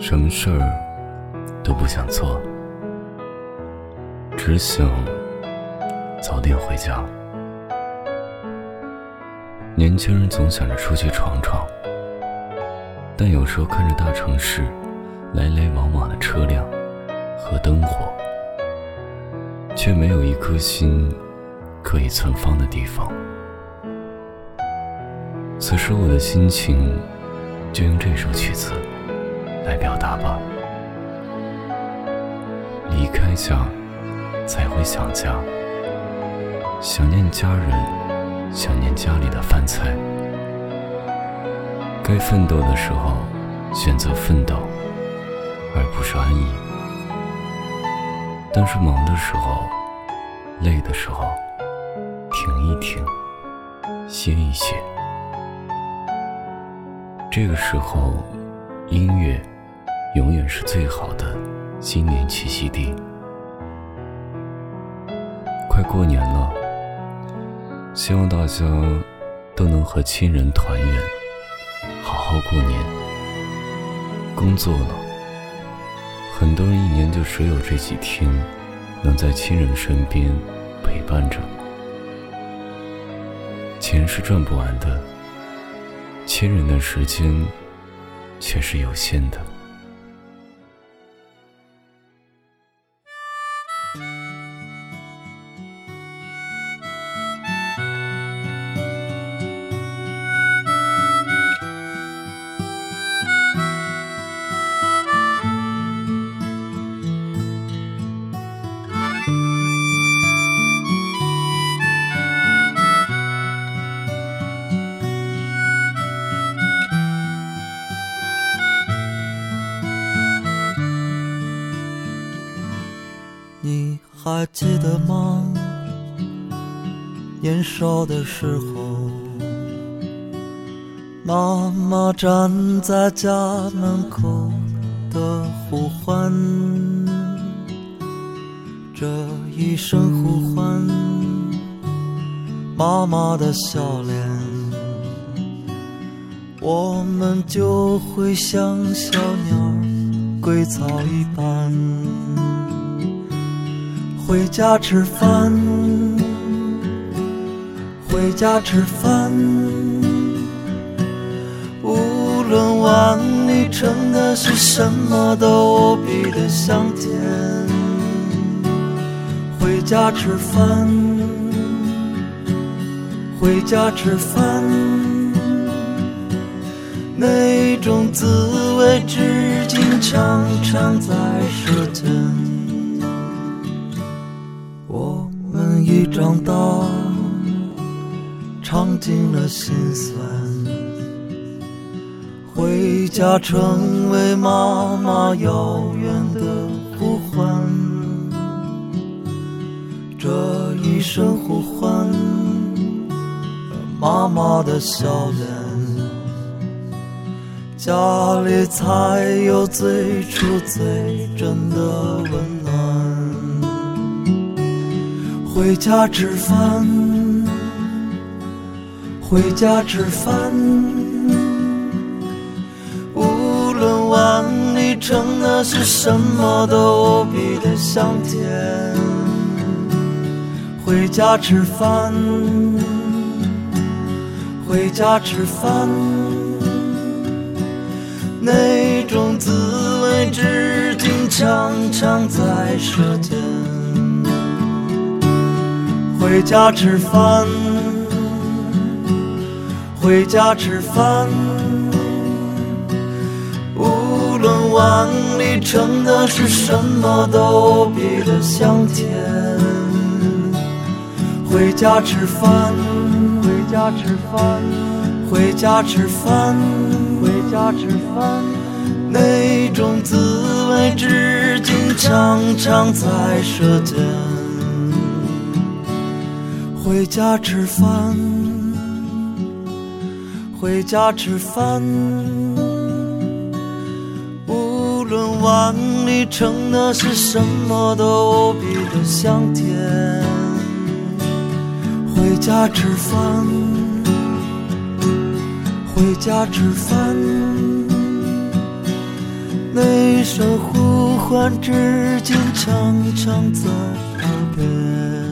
什么事儿都不想做，只想早点回家。年轻人总想着出去闯闯，但有时候看着大城市来来往往的车辆和灯火，却没有一颗心可以存放的地方。此时我的心情，就用这首曲子。来表达吧。离开家，才会想家，想念家人，想念家里的饭菜。该奋斗的时候，选择奋斗，而不是安逸。但是忙的时候，累的时候，停一停，歇一歇。这个时候，音乐。是最好的新年栖息地。快过年了，希望大家都能和亲人团圆，好好过年。工作了，很多人一年就只有这几天能在亲人身边陪伴着。钱是赚不完的，亲人的时间却是有限的。Thank you. 还记得吗？年少的时候，妈妈站在家门口的呼唤，这一声呼唤，妈妈的笑脸，我们就会像小鸟归巢一般。回家吃饭，回家吃饭。无论碗里盛的是什么，都无比的香甜。回家吃饭，回家吃饭。那种滋味，至今常常在舌尖。已长大，尝尽了心酸，回家成为妈妈遥远的呼唤。这一声呼唤，妈妈的笑脸，家里才有最初最真的温暖。回家吃饭，回家吃饭。无论碗里盛的是什么，都无比的香甜。回家吃饭，回家吃饭。那种滋味，至今常常在舌尖。回家吃饭，回家吃饭。无论碗里盛的是什么，都比的香甜。回家吃饭，回家吃饭，回家吃饭，回家吃饭。那种滋味，至今常常在舌尖。回家吃饭，回家吃饭。无论碗里盛的是什么，都无比的香甜。回家吃饭，回家吃饭。那声呼唤至今常常在耳边。